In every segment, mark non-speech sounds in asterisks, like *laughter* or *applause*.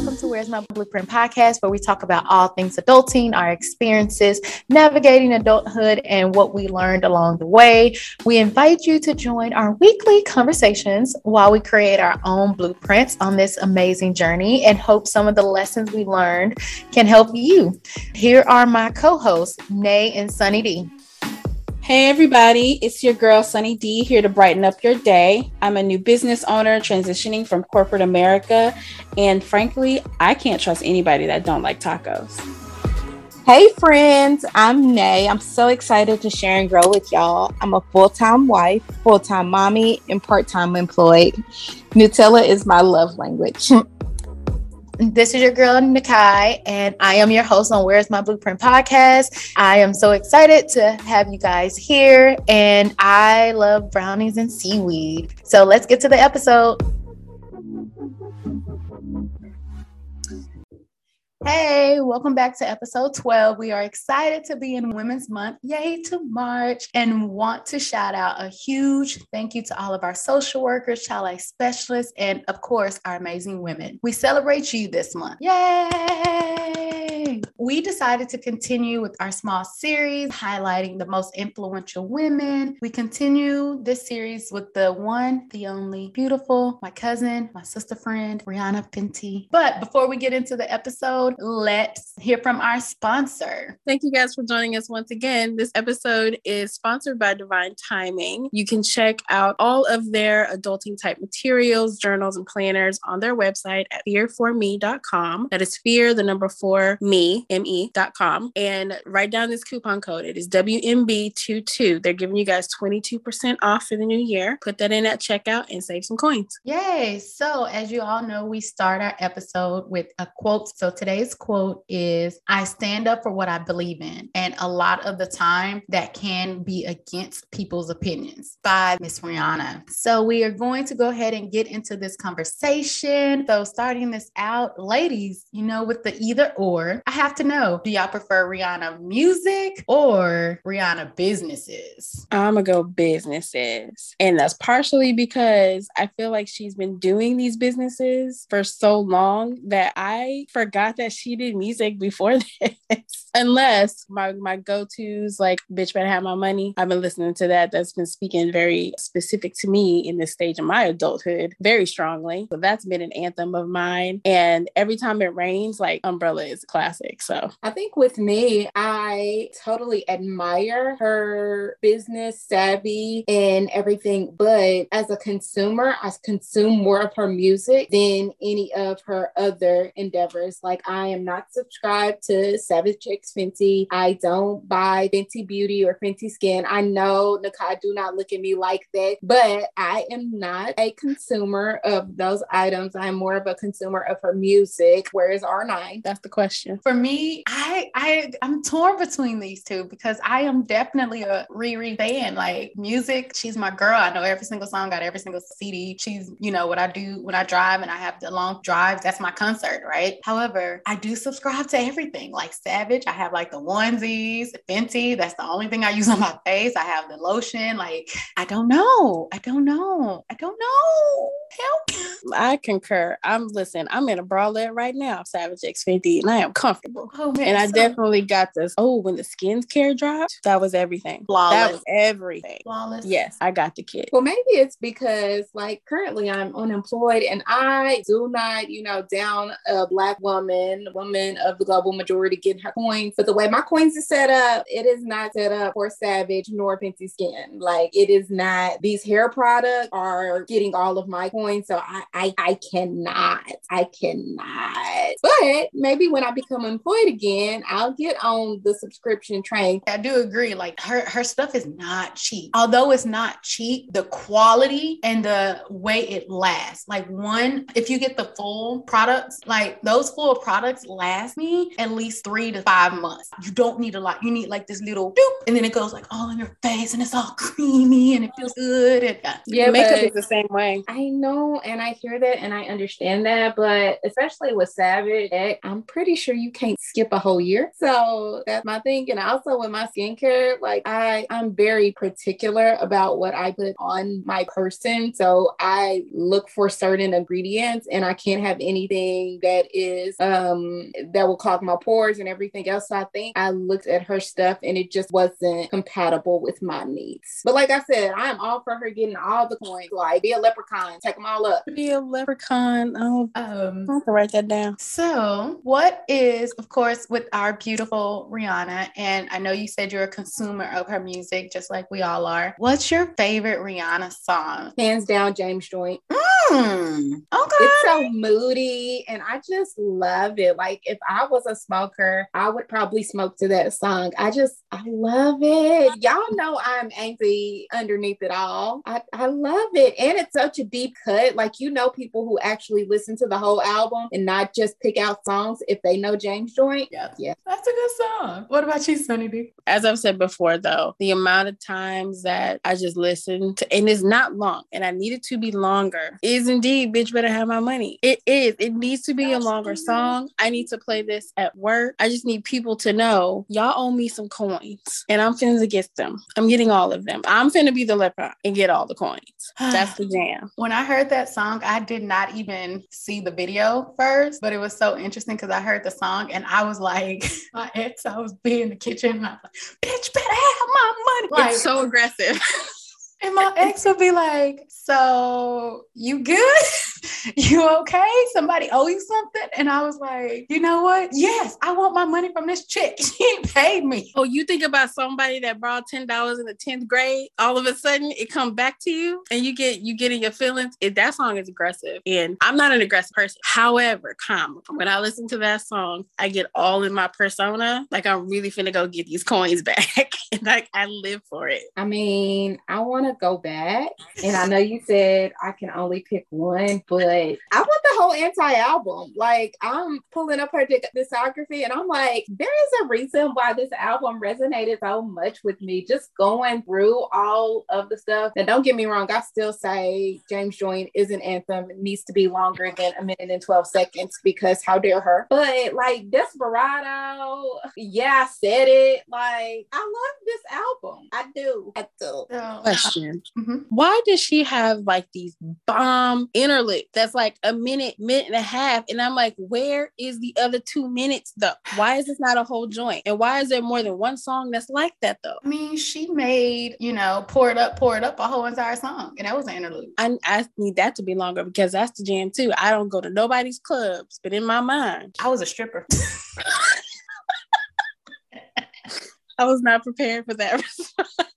welcome to Where's My Blueprint podcast, where we talk about all things adulting, our experiences, navigating adulthood, and what we learned along the way. We invite you to join our weekly conversations while we create our own blueprints on this amazing journey and hope some of the lessons we learned can help you. Here are my co hosts, Nay and Sunny D. Hey, everybody, it's your girl, Sunny D, here to brighten up your day. I'm a new business owner transitioning from corporate America. And frankly, I can't trust anybody that don't like tacos. Hey, friends, I'm Nay. I'm so excited to share and grow with y'all. I'm a full time wife, full time mommy, and part time employed. Nutella is my love language. *laughs* This is your girl, Nakai, and I am your host on Where's My Blueprint podcast. I am so excited to have you guys here, and I love brownies and seaweed. So let's get to the episode. Hey, welcome back to episode 12. We are excited to be in Women's Month. Yay to March and want to shout out a huge thank you to all of our social workers, child life specialists, and of course, our amazing women. We celebrate you this month. Yay! We decided to continue with our small series highlighting the most influential women. We continue this series with the one, the only, beautiful, my cousin, my sister friend, Rihanna Fenty. But before we get into the episode, let's hear from our sponsor. Thank you guys for joining us once again. This episode is sponsored by Divine Timing. You can check out all of their adulting type materials, journals, and planners on their website at fear4me.com. That is fear, the number four, me, M-E.com. And write down this coupon code. It is WMB22. They're giving you guys 22% off for the new year. Put that in at checkout and save some coins. Yay. So, as you all know, we start our episode with a quote. So, today's quote is I stand up for what I believe in. And a lot of the time that can be against people's opinions by Miss Rihanna. So we are going to go ahead and get into this conversation. So starting this out, ladies, you know, with the either or, I have to know, do y'all prefer Rihanna music or Rihanna businesses? I'm gonna go businesses. And that's partially because I feel like she's been doing these businesses for so long that I forgot that she did music before *laughs* this. Unless my my go-tos like bitch better have my money. I've been listening to that. That's been speaking very specific to me in this stage of my adulthood very strongly. So that's been an anthem of mine. And every time it rains, like Umbrella is classic. So I think with me, I totally admire her business savvy and everything. But as a consumer, I consume more of her music than any of her other endeavors. Like I am not subscribed to Savage X Fenty. I don't buy Fenty Beauty or Fenty Skin. I know Nakai do not look at me like that, but I am not a consumer of those items. I'm more of a consumer of her music. Where is R9? That's the question. For me, I I I'm torn between these two because I am definitely a Riri fan. Like music, she's my girl. I know every single song, got every single CD. She's, you know, what I do when I drive and I have the long drives, that's my concert, right? However, I do subscribe to everything. Like Savage, I have like the onesies, Fenty. That's the only thing I use on my face. I have the lotion. Like, I don't know. I don't know. I don't know. Help. I concur. I'm listen, I'm in a bralette right now, Savage X Fenty, and I am comfortable. Oh man. And I so- definitely got this. Oh, when the skincare dropped, that was everything. Flawless. That was everything. Flawless. Yes, I got the kit. Well, maybe it's because like currently I'm unemployed and I do not, you know, down a black woman women, women of the global majority get her coins. But the way my coins is set up, it is not set up for Savage nor Fenty Skin. Like it is not. These hair products are getting all of my coins, so I I, I cannot. I cannot. But maybe when I become employed again, I'll get on the subscription train. I do agree. Like her her stuff is not cheap. Although it's not cheap, the quality and the way it lasts. Like one, if you get the full products, like those full products last me at least three to five five months. You don't need a lot. You need like this little doop, and then it goes like all in your face, and it's all creamy, and it feels good. And yeah, yeah makeup is the same way. I know, and I hear that, and I understand that, but especially with Savage, I'm pretty sure you can't skip a whole year. So that's my thing. And also with my skincare, like I, I'm very particular about what I put on my person. So I look for certain ingredients, and I can't have anything that is um that will clog my pores and everything else. So I think I looked at her stuff and it just wasn't compatible with my needs. But like I said, I am all for her getting all the coins. Like be a leprechaun, take them all up. Be a leprechaun. Oh, um, I have to write that down. So, what is, of course, with our beautiful Rihanna, and I know you said you're a consumer of her music, just like we all are. What's your favorite Rihanna song? Hands down, James Joint. Mm, okay. It's so moody, and I just love it. Like if I was a smoker, I would probably smoke to that song. I just, I love it. Y'all know I'm angry underneath it all. I, I love it. And it's such a deep cut. Like, you know, people who actually listen to the whole album and not just pick out songs if they know James Joint. Yeah. Yeah. That's a good song. What about you, Sunny D? As I've said before, though, the amount of times that I just listen to, and it's not long, and I need it to be longer, is indeed, bitch, better have my money. It is. It needs to be a longer song. I need to play this at work. I just need people to know y'all owe me some coins and I'm finna get them. I'm getting all of them. I'm finna be the leper and get all the coins. *sighs* That's the jam. When I heard that song, I did not even see the video first, but it was so interesting because I heard the song and I was like, *laughs* my ex, I was being in the kitchen and I was like, bitch, better have my money. Like, it's so aggressive. *laughs* And my ex would be like, So you good? *laughs* you okay? Somebody owe you something? And I was like, You know what? Yes, I want my money from this chick. *laughs* She paid me. Oh, you think about somebody that borrowed $10 in the 10th grade, all of a sudden it comes back to you and you get you get in your feelings. If that song is aggressive. And I'm not an aggressive person. However, come when I listen to that song, I get all in my persona. Like I'm really finna go get these coins *laughs* back. and like I live for it. I mean, I want to go back. And I know you said I can only pick one, but I want the whole anti album. Like, I'm pulling up her discography and I'm like, there is a reason why this album resonated so much with me. Just going through all of the stuff. And don't get me wrong, I still say James Joint is an anthem. It needs to be longer than a minute and 12 seconds because how dare her? But like Desperado, yeah, I said it. Like, I love this album. I do. I do. Question question. Mm-hmm. Why does she have like these bomb interlude that's like a minute, minute and a half? And I'm like, where is the other two minutes though? Why is this not a whole joint? And why is there more than one song that's like that though? I mean, she made, you know, pour it up, pour it up a whole entire song. And that was an interlude. I, I need that to be longer because that's the jam too. I don't go to nobody's clubs, but in my mind, I was a stripper. *laughs* *laughs* I was not prepared for that *laughs* response.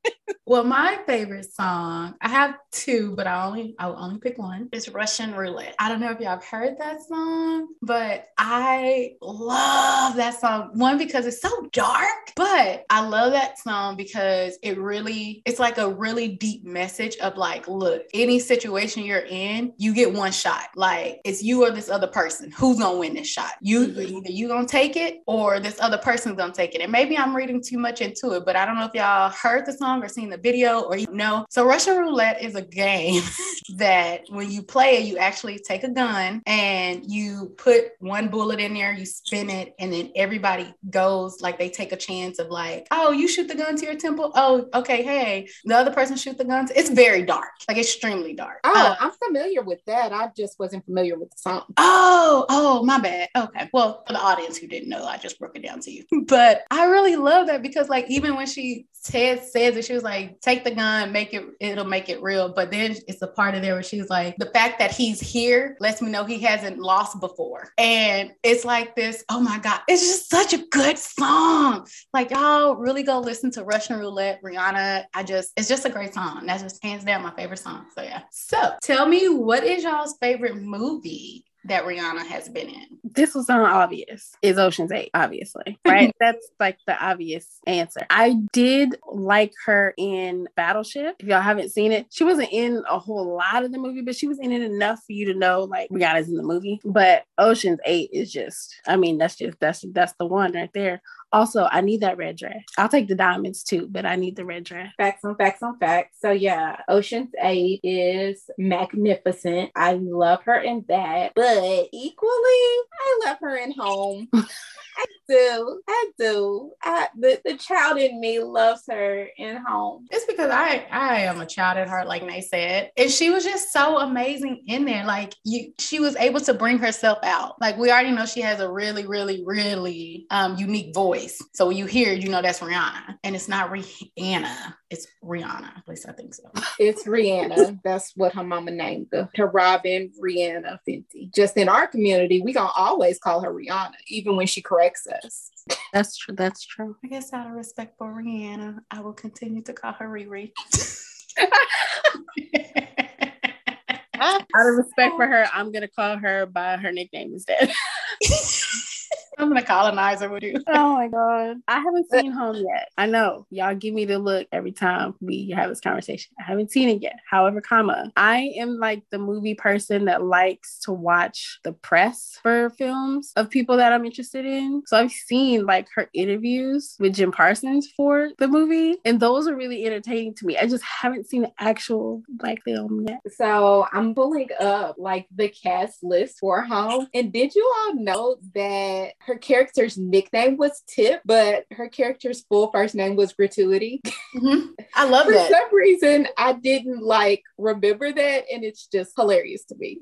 Well, my favorite song, I have two, but I only I will only pick one. It's Russian Roulette. I don't know if y'all have heard that song, but I love that song. One because it's so dark, but I love that song because it really it's like a really deep message of like, look, any situation you're in, you get one shot. Like it's you or this other person. Who's gonna win this shot? You mm-hmm. either you gonna take it or this other person's gonna take it. And maybe I'm reading too much into it, but I don't know if y'all heard the song or seen the video or you know. So Russian roulette is a game *laughs* that when you play it, you actually take a gun and you put one bullet in there, you spin it, and then everybody goes like they take a chance of like, oh, you shoot the gun to your temple. Oh, okay, hey, the other person shoot the guns. It's very dark, like extremely dark. Oh, uh, I'm familiar with that. I just wasn't familiar with the song. Oh, oh, my bad. Okay. Well, for the audience who didn't know, I just broke it down to you. *laughs* But I really love that because like even when she Ted says it, she was like, take the gun, make it, it'll make it real. But then it's a part of there where she's like, the fact that he's here lets me know he hasn't lost before. And it's like this, oh my God, it's just such a good song. Like, y'all really go listen to Russian Roulette, Rihanna. I just, it's just a great song. That's just hands down my favorite song. So, yeah. So, tell me, what is y'all's favorite movie? That Rihanna has been in? This was on obvious. Is Ocean's 8, obviously. *laughs* Right? That's like the obvious answer. I did like her in Battleship. If y'all haven't seen it, she wasn't in a whole lot of the movie, but she was in it enough for you to know like Rihanna's in the movie. But Ocean's 8 is just, I mean, that's just that's that's the one right there Also, I need that red dress. I'll take the diamonds too, but I need the red dress. Facts on facts on facts. So yeah, Ocean's Eight is magnificent. I love her in that, but equally, I love her in Home. *laughs* I do. I do. I, the, the child in me loves her in home. It's because I I am a child at heart, like Nay said. And she was just so amazing in there. Like you she was able to bring herself out. Like we already know she has a really, really, really um unique voice. So when you hear you know that's Rihanna. And it's not Rihanna. It's Rihanna. At least I think so. It's Rihanna. that's what her mama named her. Her Robyn Rihanna Fenty. Just in our community, we gonna always call her Rihanna, even when she corrects us. That's true. That's true. I guess out of respect for Rihanna, I will continue to call her Riri. *laughs* *laughs* out of respect for her, I'm gonna call her by her nickname instead. *laughs* I'm gonna colonize her with you. Oh my god. I haven't seen home yet. I know. Y'all give me the look every time we have this conversation. I haven't seen it yet. However, comma, I am like the movie person that likes to watch the press for films of people that I'm interested in. So I've seen like her interviews with Jim Parsons for the movie, and those are really entertaining to me. I just haven't seen the actual like film yet. So I'm pulling up like the cast list for home. And did you all know that her character's nickname was Tip, but her character's full first name was Gratuity. Mm-hmm. *laughs* I love For that. some reason, I didn't like remember that, and it's just hilarious to me.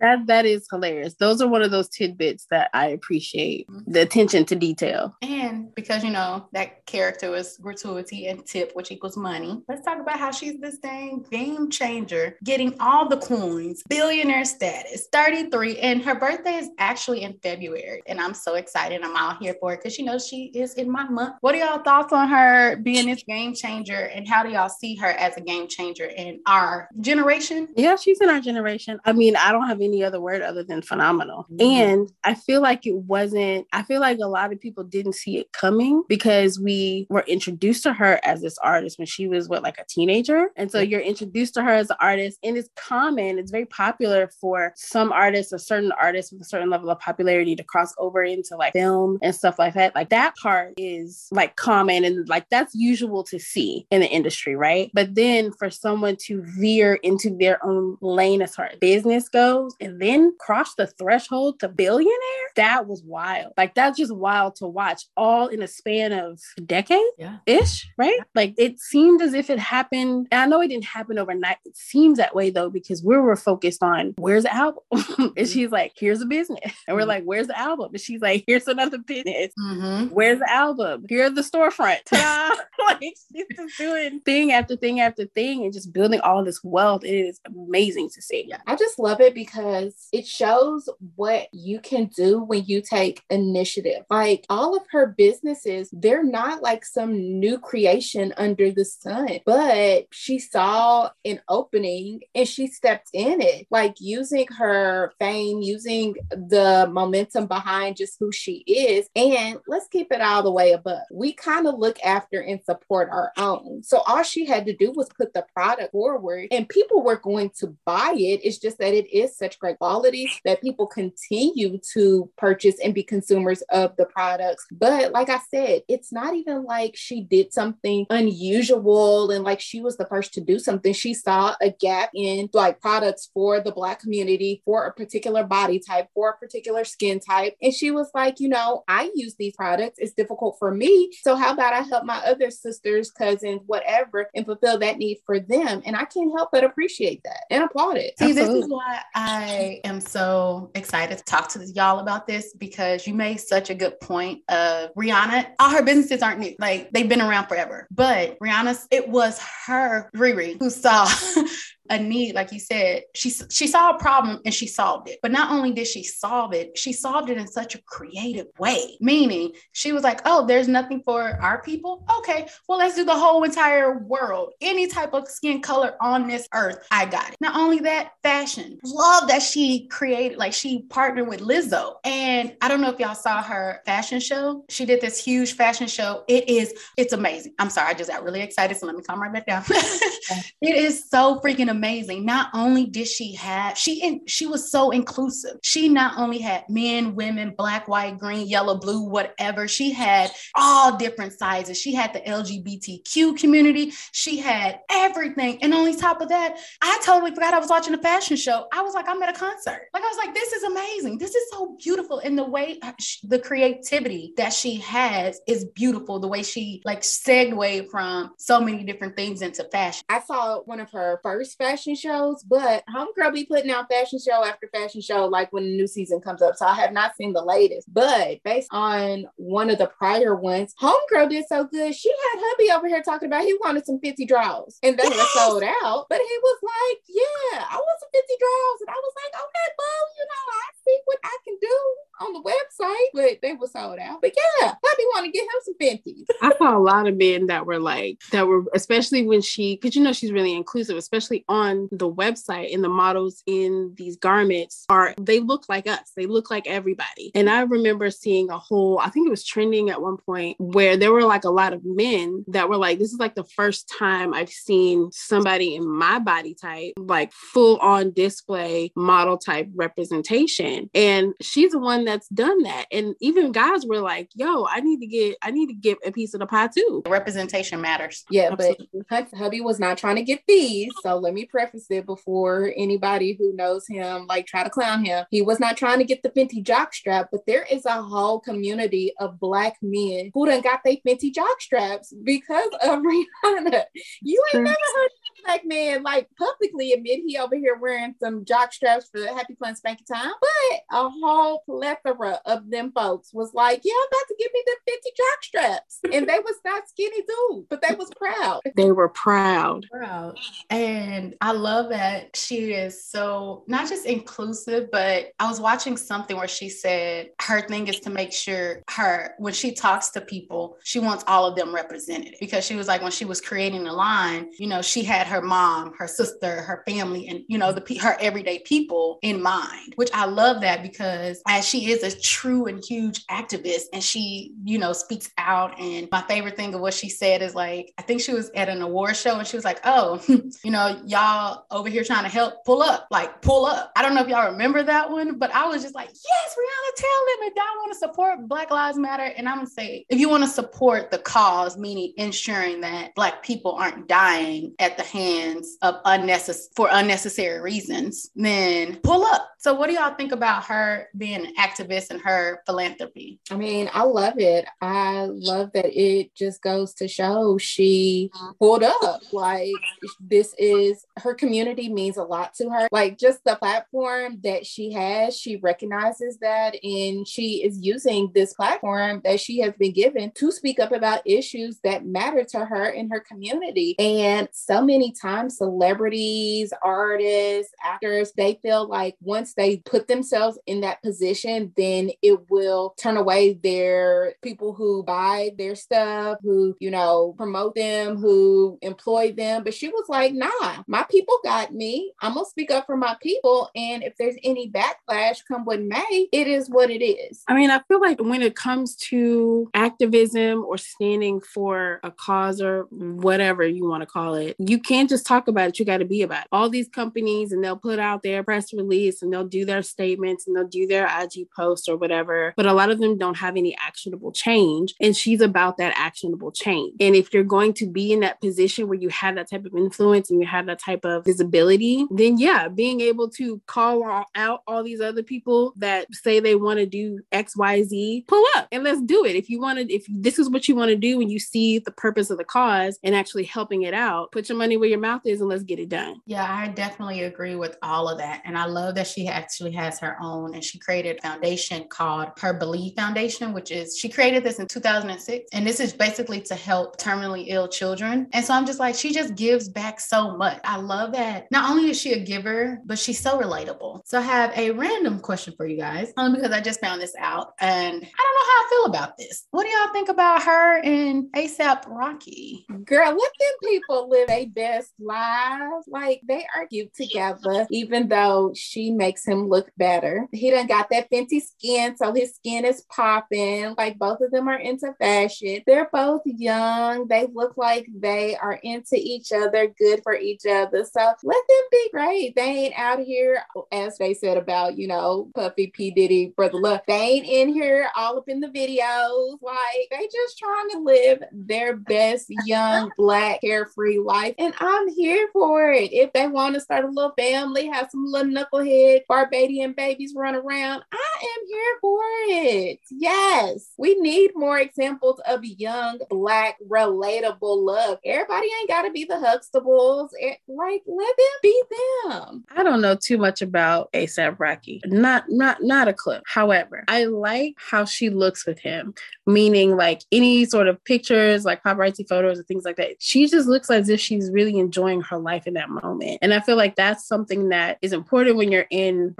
That that is hilarious. Those are one of those tidbits that I appreciate. The attention to detail. And because you know that character was gratuity and tip, which equals money, let's talk about how she's this dang game changer, getting all the coins, billionaire status, 33, and her birthday is actually in February. And I'm so excited. I'm out here for it because you know she is in my month. What are y'all thoughts on her being this game changer, and how do y'all see her as a game changer in our generation? Yeah, she's in our generation. I mean, I don't have any other word other than phenomenal. Mhm. And I feel like it wasn't, I feel like a lot of people didn't see it coming because we were introduced to her as this artist when she was what, like a teenager. And so you're introduced to her as an artist, and it's common, it's very popular for some artists or certain artists with a certain level of popularity to cross over into like film and stuff like that. Like that part is like common and like that's usual to see in the industry, right? But then for someone to veer into their own lane as far as business goes and then cross the threshold to billionaire, that was wild. Like that's just wild to watch all in a span of a decade Yeah. ish, right? Like it seemed as if it happened. And I know it didn't happen overnight. It seems that way though, because we were focused on where's the album? *laughs* and she's like, here's a business. And we're Mhm. like, where's the album? And she's like, *laughs* here's another business. Mm-hmm. Where's the album? Here's the storefront. *laughs* *laughs* Like she's just doing thing after thing after thing and just building all this wealth. It is amazing to see. Yeah. I just love it because it shows what you can do when you take initiative. Like all of her businesses, they're not like some new creation under the sun, but she saw an opening and she stepped in it, like using her fame, using the momentum behind just who she is. And let's keep it all the way above. We kind of look after and support our own. So all she had to do was put the product forward and people were going to buy it. It's just that it is such great quality that people continue to purchase and be consumers of the products. But like I said, it's not even like she did something unusual and like she was the first to do something. She saw a gap in like products for the Black community, for a particular body type, for a particular skin type. And she was like, you know, I use these products. It's difficult for me. So how about I help my other sisters, cousins, whatever, and fulfill that need for them? And I can't help but appreciate that and applaud it. See, this is why I am so excited to talk to y'all about this because you made such a good point of Rihanna. All her businesses aren't new, like they've been around forever. But Rihanna's, it was her, Riri, who saw *laughs* a need, like you said. She she saw a problem and she solved it. But not only did she solve it, she solved it in such a creative way. Meaning, she was like, "Oh, there's nothing for our people. Okay, well, let's do the whole entire world. Any type of skin color on this earth, I got it." Not only that, fashion. Love that she created, like she partnered with Lizzo. And I don't know if y'all saw her fashion show. She did this huge fashion show. It is, it's amazing. I'm sorry, I just got really excited. So let me calm right back down. *laughs* it is so freaking amazing amazing. Not only did she have she in, she was so inclusive. She not only had men, women, black, white, green, yellow, blue, whatever. She had all different sizes. She had the LGBTQ community. She had everything. And on top of that, I totally forgot I was watching a fashion show. I was like, I'm at a concert. Like I was like, this is amazing. This is so beautiful. And the way uh, the creativity that she has is beautiful. The way she like segued from so many different things into fashion. I saw one of her first fashion shows, but Homegirl be putting out fashion show after fashion show like when the new season comes up. So I have not seen the latest, but based on one of the prior ones, Homegirl did so good. She had hubby over here talking about he wanted some 50 draws and they were sold out. But he was like, Yeah, I want some 50 draws. And I was like, Okay, well, you know, I see what I can do on the website, but they were sold out. But yeah, hubby want to get him some 50s. I saw a lot of men that were like, that were, especially when she, because you know, she's really inclusive, especially on the website and the models in these garments are, they look like us. They look like everybody. And I remember seeing a whole, I think it was trending at one point where there were like a lot of men that were like, this is like the first time I've seen somebody in my body type, like full on display model type representation. And she's the one that's done that. And even guys were like, yo, I need to get, I need to get a piece of the pie too. Representation matters. Yeah, Absolutely. but hubby was not trying to get these. So let me preface it before anybody who knows him like try to clown him. He was not trying to get the Fenty jock strap, but there is a whole community of black men who done got their Fenty jock straps because of *laughs* Rihanna. You ain't never heard black man like publicly admit he over here wearing some jock straps for the Happy Fun Spanky Time, but a whole plethora of them folks was like, "Yeah, I'm about to give me the 50 jock straps," *laughs* and they was not skinny dudes, but they was proud. They were proud. Proud, and I love that she is so not just inclusive, but I was watching something where she said her thing is to make sure her when she talks to people, she wants all of them represented because she was like when she was creating the line, you know, she had her mom, her sister, her family, and you know, the her everyday people in mind, which I love that because as she is a true and huge activist and she, you know, speaks out. And my favorite thing of what she said is like, I think she was at an award show and she was like, oh, *laughs* you know, y'all over here trying to help pull up, like pull up. I don't know if y'all remember that one, but I was just like, yes, Rihanna, tell them if y'all want to support Black Lives Matter. And I'm gonna say, if you want to support the cause, meaning ensuring that Black people aren't dying at the hands of unnecessary for unnecessary reasons, then pull up. So, what do y'all think about her being an activist and her philanthropy? I mean, I love it. I love that it just goes to show she pulled up. Like, this is her community means a lot to her. Like, just the platform that she has, she recognizes that, and she is using this platform that she has been given to speak up about issues that matter to her in her community. And so many times, celebrities, artists, actors, they feel like once they put themselves in that position, then it will turn away their people who buy their stuff, who, you know, promote them, who employ them. But she was like, nah, my people got me. I'm going to speak up for my people. And if there's any backlash come what may, it is what it is. I mean, I feel like when it comes to activism or standing for a cause or whatever you want to call it, you can't just talk about it. You got to be about it. All these companies and they'll put out their press release and they'll do their statements and they'll do their IG posts or whatever, but a lot of them don't have any actionable change. And she's about that actionable change. And if you're going to be in that position where you have that type of influence and you have that type of visibility, then yeah, being able to call out all these other people that say they want to do XYZ, pull up and let's do it. If you want to, if this is what you want to do and you see the purpose of the cause and actually helping it out, put your money where your mouth is and let's get it done. Yeah, I definitely agree with all of that. And I love that she actually has her own and she created a foundation called Her Believe Foundation, which is she created this in 2006. And this is basically to help terminally ill children. And so I'm just like, she just gives back so much. I love that. Not only is she a giver, but she's so relatable. So I have a random question for you guys, only because I just found this out. And I don't know how I feel about this. What do y'all think about her and ASAP Rocky? Girl, let them people live their best lives. Like they are cute together, even though she makes him look better. He done got that Fenty skin, so his skin is popping. Like both of them are into fashion. They're both young. They look like they are into each other, good for each other. So let them be great. They ain't out here, as they said about, you know, Puffy P. Diddy, Brother Love. They ain't in here all up in the videos. Like they just trying to live their best young *laughs* black carefree life. And I'm here for it. If they want to start a little family, have some little knucklehead Barbadian babies run around, I am here for it. Yes. We need more examples of young black relatable love. Everybody ain't gotta be the Huxtables. Eh, like let them be them. I don't know too much about ASAP Rocky. Not not not a clip. However, I like how she looks with him, meaning like any sort of pictures, like paparazzi photos and things like that. She just looks as if she's really enjoying her life in that moment. And I feel like that's something that is important when you're in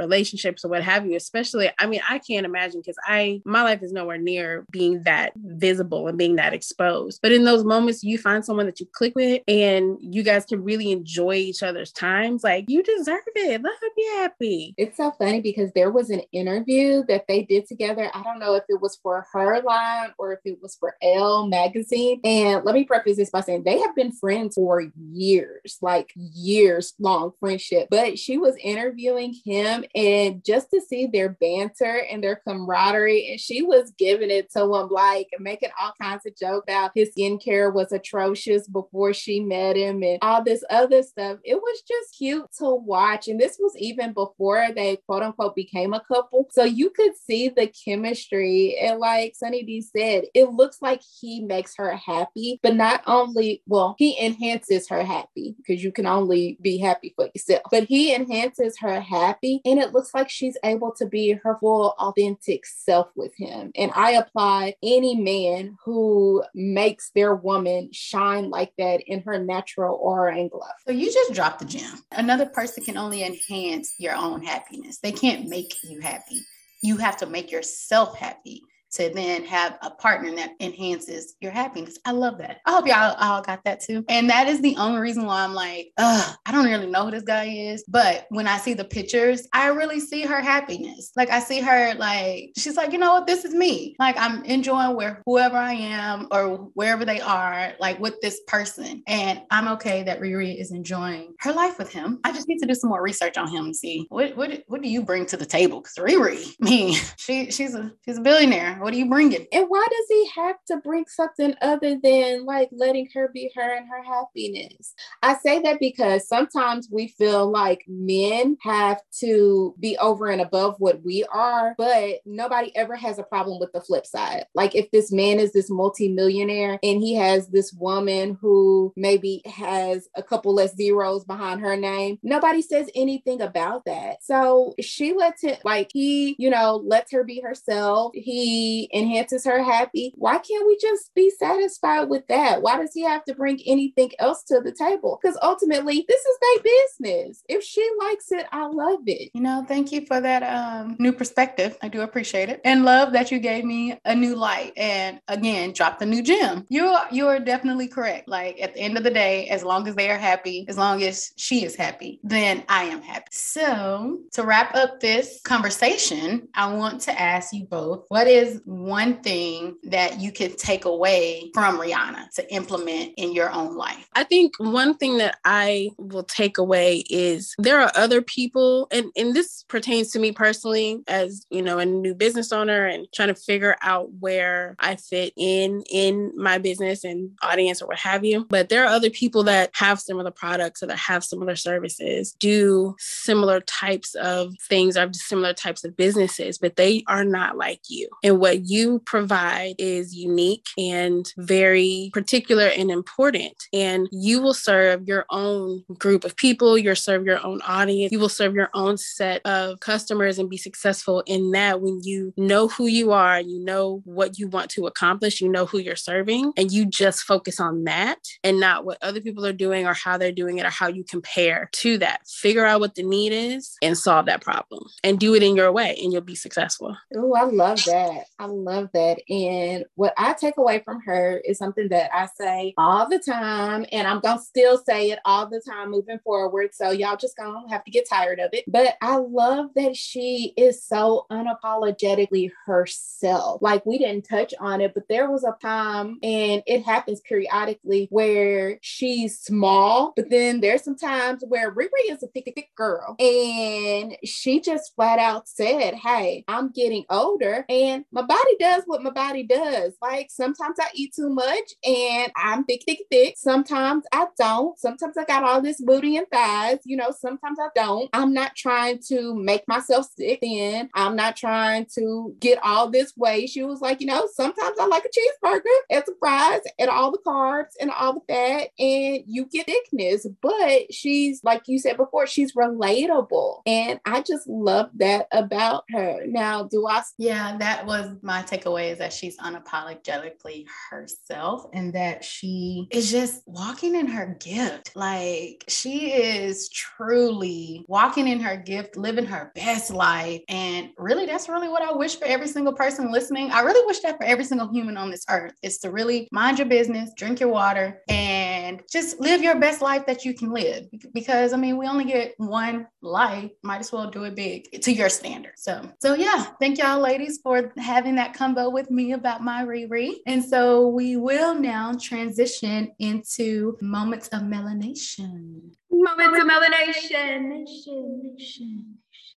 relationships or what have you, especially. I mean, I can't imagine because I, my life is nowhere near being that visible and being that exposed. But in those moments, you find someone that you click with and you guys can really enjoy each other's times. Like, you deserve it. Let her be happy. It's so funny because there was an interview that they did together. I don't know if it was for her line or if it was for Elle magazine. And let me preface this by saying they have been friends for years, like years long friendship. But she was interviewing him and just to see their banter and their camaraderie, and she was giving it to him like making all kinds of jokes about his skincare was atrocious before she met him and all this other stuff. It was just cute to watch. And this was even before they quote unquote became a couple. So you could see the chemistry. And like Sunny D said, it looks like he makes her happy, but not only, well, he enhances her happy because you can only be happy for yourself, but he enhances her happy. And it looks like she's able to be her full, authentic self with him. And I applaud any man who makes their woman shine like that in her natural aura and glow. So you just dropped the gem. Another person can only enhance your own happiness. They can't make you happy. You have to make yourself happy to then have a partner that enhances your happiness. I love that. I hope y'all all got that too. And that is the only reason why I'm like, I don't really know who this guy is. But when I see the pictures, I really see her happiness. Like I see her like, she's like, you know what, this is me. Like I'm enjoying where whoever I am or wherever they are, like with this person. And I'm okay that Riri is enjoying her life with him. I just need to do some more research on him and see what what, what do you bring to the table? Because Riri, *laughs* me, she she's a she's a billionaire. What are you bringing? And why does he have to bring something other than like letting her be her and her happiness? I say that because sometimes we feel like men have to be over and above what we are, but nobody ever has a problem with the flip side. Like if this man is this multimillionaire and he has this woman who maybe has a couple less zeros behind her name, nobody says anything about that. So she lets him, like, he, you know, lets her be herself. He enhances her happy. Why can't we just be satisfied with that? Why does he have to bring anything else to the table? Because ultimately, this is their business. If she likes it, I love it. You know, thank you for that um, new perspective. I do appreciate it, and love that you gave me a new light. And again, drop the new gem. You are, you are definitely correct. Like at the end of the day, as long as they are happy, as long as she is happy, then I am happy. So to wrap up this conversation, I want to ask you both: What is one thing that you can take away from Rihanna to implement in your own life? I think one thing that I will take away is there are other people, and, and this pertains to me personally as, you know, a new business owner and trying to figure out where I fit in in my business and audience or what have you. But there are other people that have similar products or that have similar services, do similar types of things or similar types of businesses, but they are not like you. And what you provide is unique and very particular and important. And you will serve your own group of people, you'll serve your own audience, you will serve your own set of customers and be successful in that when you know who you are, you know what you want to accomplish, you know who you're serving, and you just focus on that and not what other people are doing or how they're doing it or how you compare to that. Figure out what the need is and solve that problem and do it in your way, and you'll be successful. Oh, I love that. I love that. And what I take away from her is something that I say all the time, and I'm gonna still say it all the time moving forward. So y'all just gonna have to get tired of it. But I love that she is so unapologetically herself. Like we didn't touch on it, but there was a time, and it happens periodically where she's small, but then there's some times where Riri is a thick, thick girl, and she just flat out said, "Hey, I'm getting older, and my body does what my body does. Like sometimes I eat too much, and I'm thick, thick, thick. Sometimes I don't. Sometimes I got all this booty and thighs. You know, sometimes I don't. I'm not trying to make myself sick. Then I'm not trying to get all this weight. She was like, you know, sometimes I like a cheeseburger and some fries and all the carbs and all the fat, and you get thickness. But she's like you said before, she's relatable, and I just love that about her. Now, do I? Yeah, that was my takeaway is that she's unapologetically herself and that she is just walking in her gift. Like she is truly walking in her gift, living her best life. And really, that's really what I wish for every single person listening. I really wish that for every single human on this earth is to really mind your business, drink your water, and just live your best life that you can live. Because I mean, we only get one life, might as well do it big to your standard. So, so yeah, thank y'all ladies for having that combo with me about my Riri. And so we will now transition into moments of melanation. Moments of melanation.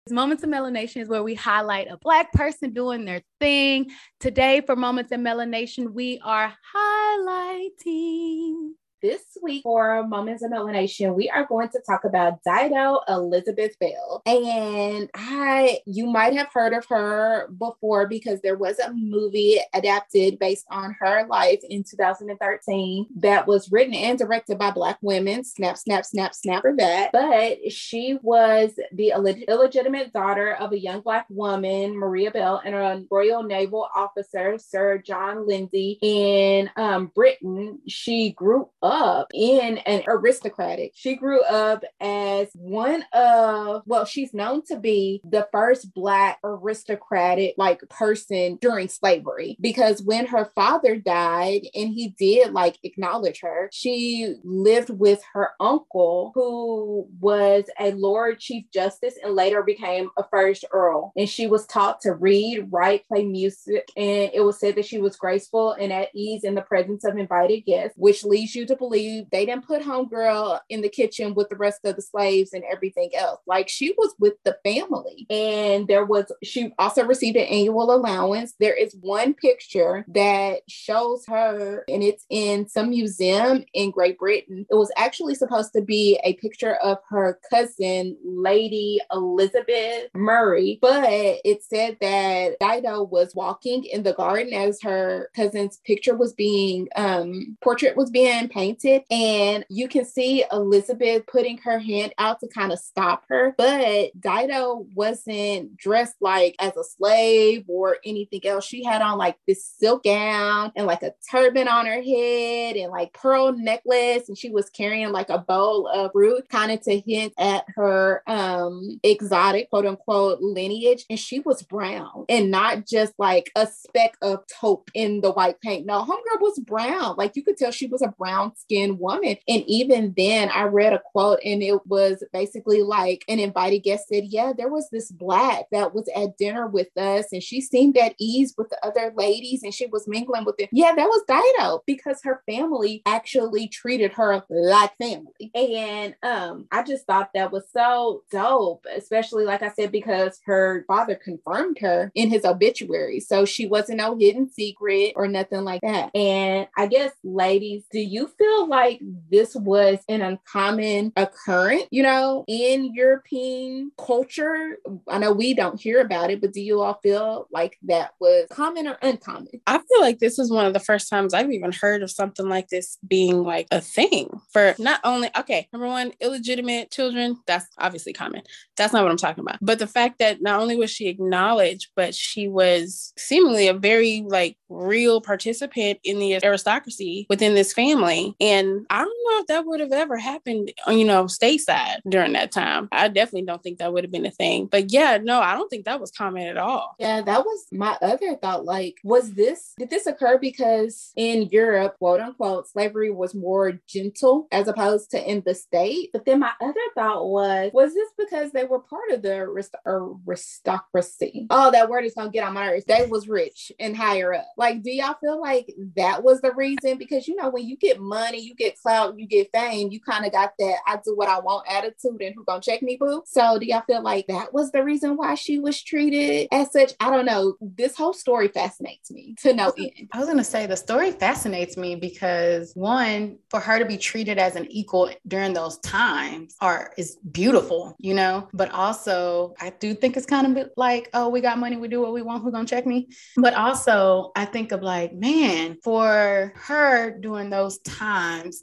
Moments of Melanation is where we highlight a Black person doing their thing. Today, for Moments of Melanation, we are highlighting this week for Moments of Melanation, we are going to talk about Dido Elizabeth Belle. And I, you might have heard of her before because there was a movie adapted based on her life in 2013 that was written and directed by Black women. Snap, snap, snap, snap for that. But she was the illeg- illegitimate daughter of a young Black woman, Maria Bell, and a Royal Naval officer, Sir John Lindsay, in um, Britain. She grew up up in an aristocratic. She grew up as one of, well, she's known to be the first Black aristocratic like person during slavery because when her father died and he did like acknowledge her, she lived with her uncle who was a Lord Chief Justice and later became a first Earl. And she was taught to read, write, play music, and it was said that she was graceful and at ease in the presence of invited guests, which leads you to believe they didn't put homegirl in the kitchen with the rest of the slaves and everything else. Like she was with the family. And there was, she also received an annual allowance. There is one picture that shows her, and it's in some museum in Great Britain. It was actually supposed to be a picture of her cousin, Lady Elizabeth Murray, but it said that Dido was walking in the garden as her cousin's picture was being, um, portrait was being painted and you can see Elizabeth putting her hand out to kind of stop her. But Dido wasn't dressed like as a slave or anything else. She had on like this silk gown and like a turban on her head and like pearl necklace. And she was carrying like a bowl of fruit, kind of to hint at her um exotic quote unquote lineage. And she was brown and not just like a speck of taupe in the white paint. No, homegirl was brown. Like you could tell she was a brown skinned woman. And even then, I read a quote and it was basically like an invited guest said, Yeah, there was this black that was at dinner with us and she seemed at ease with the other ladies and she was mingling with them. Yeah, that was Dido because her family actually treated her like family. And um, I just thought that was so dope, especially like I said, because her father confirmed her in his obituary. So she wasn't no hidden secret or nothing like that. And I guess, ladies, do you feel like this was an uncommon occurrence, you know, in European culture. I know we don't hear about it, but do you all feel like that was common or uncommon? I feel like this is one of the first times I've even heard of something like this being like a thing for not only, okay, number one, illegitimate children, that's obviously common. That's not what I'm talking about. But the fact that not only was she acknowledged, but she was seemingly a very like real participant in the aristocracy within this family And I don't know if that would have ever happened, uh, you know, stateside during that time. I definitely don't think that would have been a thing. But yeah, no, I don't think that was common at all. Yeah, that was my other thought. Like, was this, did this occur because in Europe, quote unquote, slavery was more gentle as opposed to in the state? But then my other thought was, was this because they were part of the arist- aristocracy? Oh, that word is going to get on my nerves. They was rich and higher up. Like, do y'all feel like that was the reason? Because, you know, when you get money, you get clout, you get fame, you kind of got that I do what I want attitude and who gonna check me, boo? So do y'all feel like that was the reason why she was treated as such? I don't know. This whole story fascinates me to no end. I was gonna say the story fascinates me because one, for her to be treated as an equal during those times are is beautiful, you know. But also, I do think it's kind of like, oh, we got money, we do what we want. Who gonna check me? But also, I think of like, man, for her during those times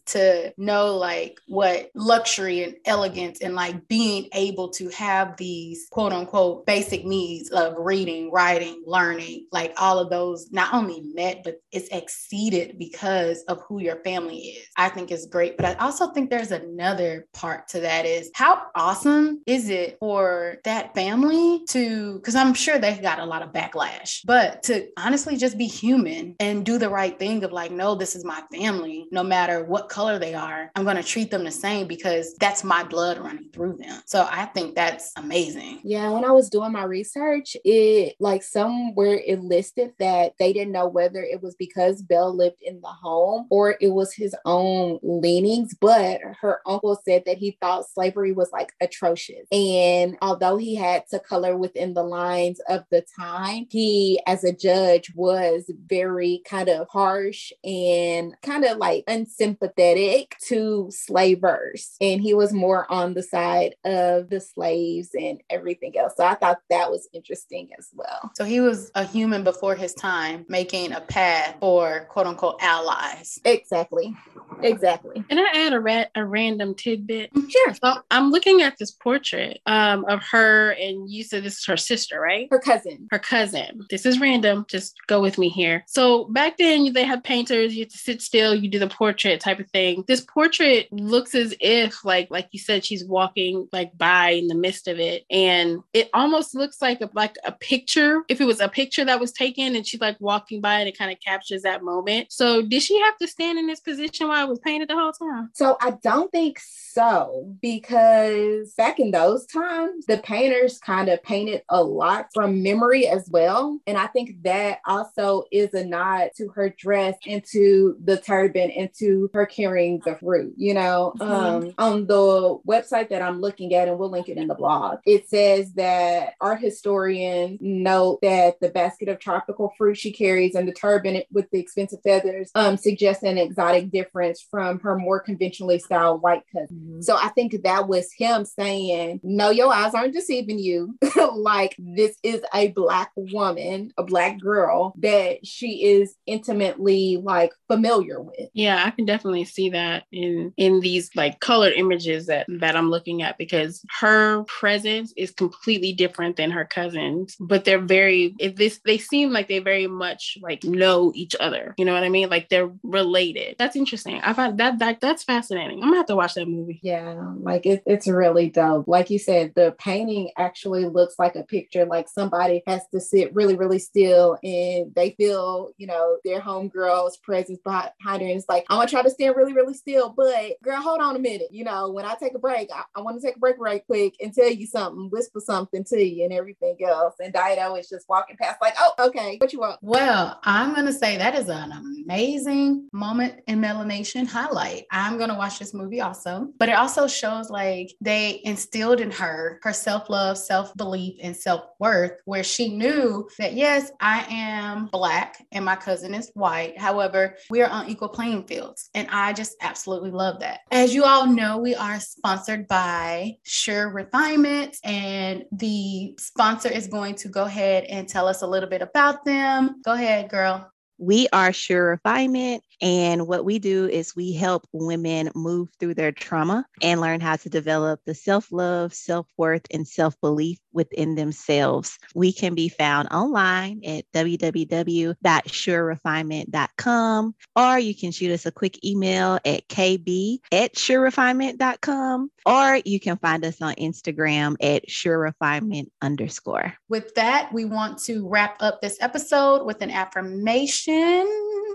to know like what luxury and elegance and like being able to have these quote unquote basic needs of reading, writing, learning, like all of those not only met, but it's exceeded because of who your family is. I think is great. But I also think there's another part to that is how awesome is it for that family to, because I'm sure they got a lot of backlash, but to honestly just be human and do the right thing of like, no, this is my family, no matter what color they are, I'm going to treat them the same because that's my blood running through them. So I think that's amazing. Yeah, when I was doing my research, it like somewhere it listed that they didn't know whether it was because Belle lived in the home or it was his own leanings, but her uncle said that he thought slavery was like atrocious. And although he had to color within the lines of the time, he as a judge was very kind of harsh and kind of like unsympathetic to slavers. And he was more on the side of the slaves and everything else. So I thought that was interesting as well. So he was a human before his time, making a path for quote unquote allies. Exactly. Exactly. Can I add a, ra- a random tidbit? Mm, sure. So I'm looking at this portrait um, of her, and you said this is her sister, right? Her cousin. Her cousin. This is random. Just go with me here. So back then, they had painters. You had to sit still. You do the portrait type of thing. This portrait looks as if, like, like you said, she's walking like by in the midst of it, and it almost looks like a like a picture. If it was a picture that was taken, and she's like walking by, and it kind of captures that moment. So did she have to stand in this position while it was painted the whole time? So I don't think so because back in those times, the painters kind of painted a lot from memory as well. And I think that also is a nod to her dress into the turban and to her carrying the fruit. You know, mm-hmm. um, on the website that I'm looking at, and we'll link it in the blog, it says that art historians note that the basket of tropical fruit she carries and the turban with the expensive feathers um, suggest an exotic difference from her more conventionally styled white cousin. Mm-hmm. So I think that was him saying, No, your eyes aren't deceiving you. *laughs* like, this is a Black woman, a Black girl that she is intimately like familiar with. Yeah, I can definitely see that in in these like colored images that that I'm looking at because her presence is completely different than her cousins, but they're very if this they seem like they very much like know each other. You know what I mean? Like they're related. That's interesting. I find that that that's fascinating. I'm gonna have to watch that movie. Yeah, like it, it's really dope. Like you said, the painting actually looks like a picture. Like somebody has to sit really, really still, and they feel, you know, their homegirl's presence behind her. And it's like, I'm gonna try to stand really, really still, but girl, hold on a minute. You know, when I take a break, I, I want to take a break right quick and tell you something, whisper something to you, and everything else. And Dido is just walking past, like, oh, okay, what you want? Well, I'm gonna say that is an amazing moment in Melanation highlight. I'm gonna watch this movie also, but it also shows like they instilled in her her self love, self belief, and self worth, where she knew that yes, I am black and my cousin is white. However, we are on equal playing fields, and I just absolutely love that. As you all know, we are sponsored by Sure Refinement, and the sponsor is going to go ahead and tell us a little bit about them. Go ahead, girl. We are Sure Refinement, and what we do is we help women move through their trauma and learn how to develop the self love, self worth, and self belief within themselves. We can be found online at www.surerefinement.com, or you can shoot us a quick email at kb at surerefinement.com, or you can find us on Instagram at surerefinement underscore. With that, we want to wrap up this episode with an affirmation.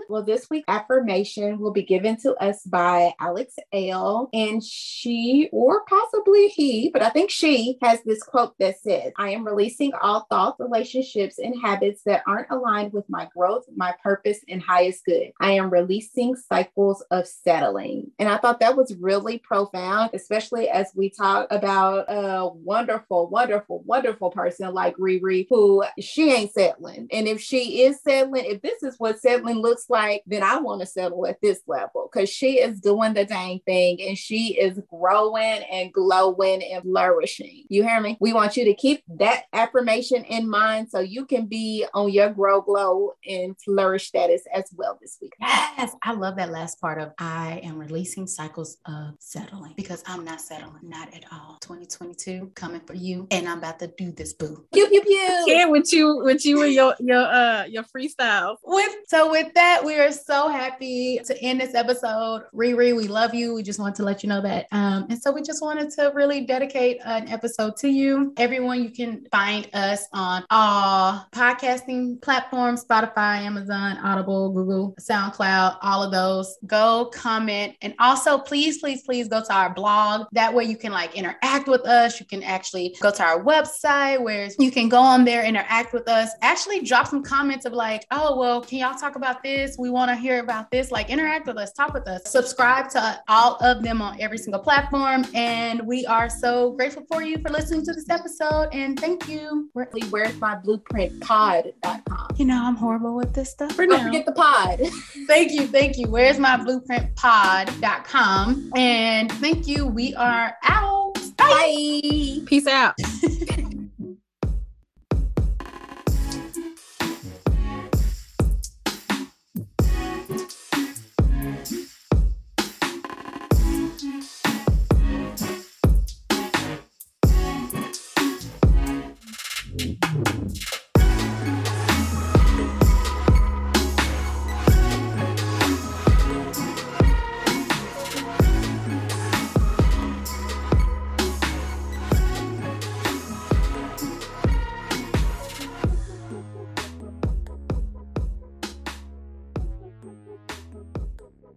Well, this week affirmation will be given to us by Alex Elle, and she or possibly he, but I think she has this quote that says, I am releasing all thoughts, relationships, and habits that aren't aligned with my growth, my purpose, and highest good. I am releasing cycles of settling. And I thought that was really profound, especially as we talk about a wonderful, wonderful, wonderful person like Riri, who she ain't settling. And if she is settling, if this is what settling looks like, then I want to settle at this level because she is doing the dang thing and she is growing and glowing and flourishing. You hear me? We want you to keep that affirmation in mind so you can be on your grow, glow, and flourish status as well this week. Yes, I love that last part of I am releasing cycles of settling because I'm not settling, not at all. 2022 coming for you, and I'm about to do this, boo. Pew pew pew. Yeah, with you, with you and your your uh your freestyle. With so with that, we are so happy to end this episode. Riri, we love you. We just want to let you know that. Um, and so we just wanted to really dedicate an episode to you. Everyone, you can find us on all podcasting platforms, Spotify, Amazon, Audible, Google, SoundCloud, all of those. Go comment. And also please, please, please go to our blog. That way you can like interact with us. You can actually go to our website where you can go on there, interact with us. Actually drop some comments of like, oh, well, can y'all talk about this? We want to hear about this. Like interact with us, talk with us. Subscribe to all of them on every single platform. And we are so grateful for you for listening to this episode. And thank you. Where's my blueprint pod.com. you know, I'm horrible with this stuff. For Don't now. forget the pod. *laughs* Thank you. Thank you. Where's my blueprint pod.com. And thank you. We are out. Bye. Peace out. *laughs*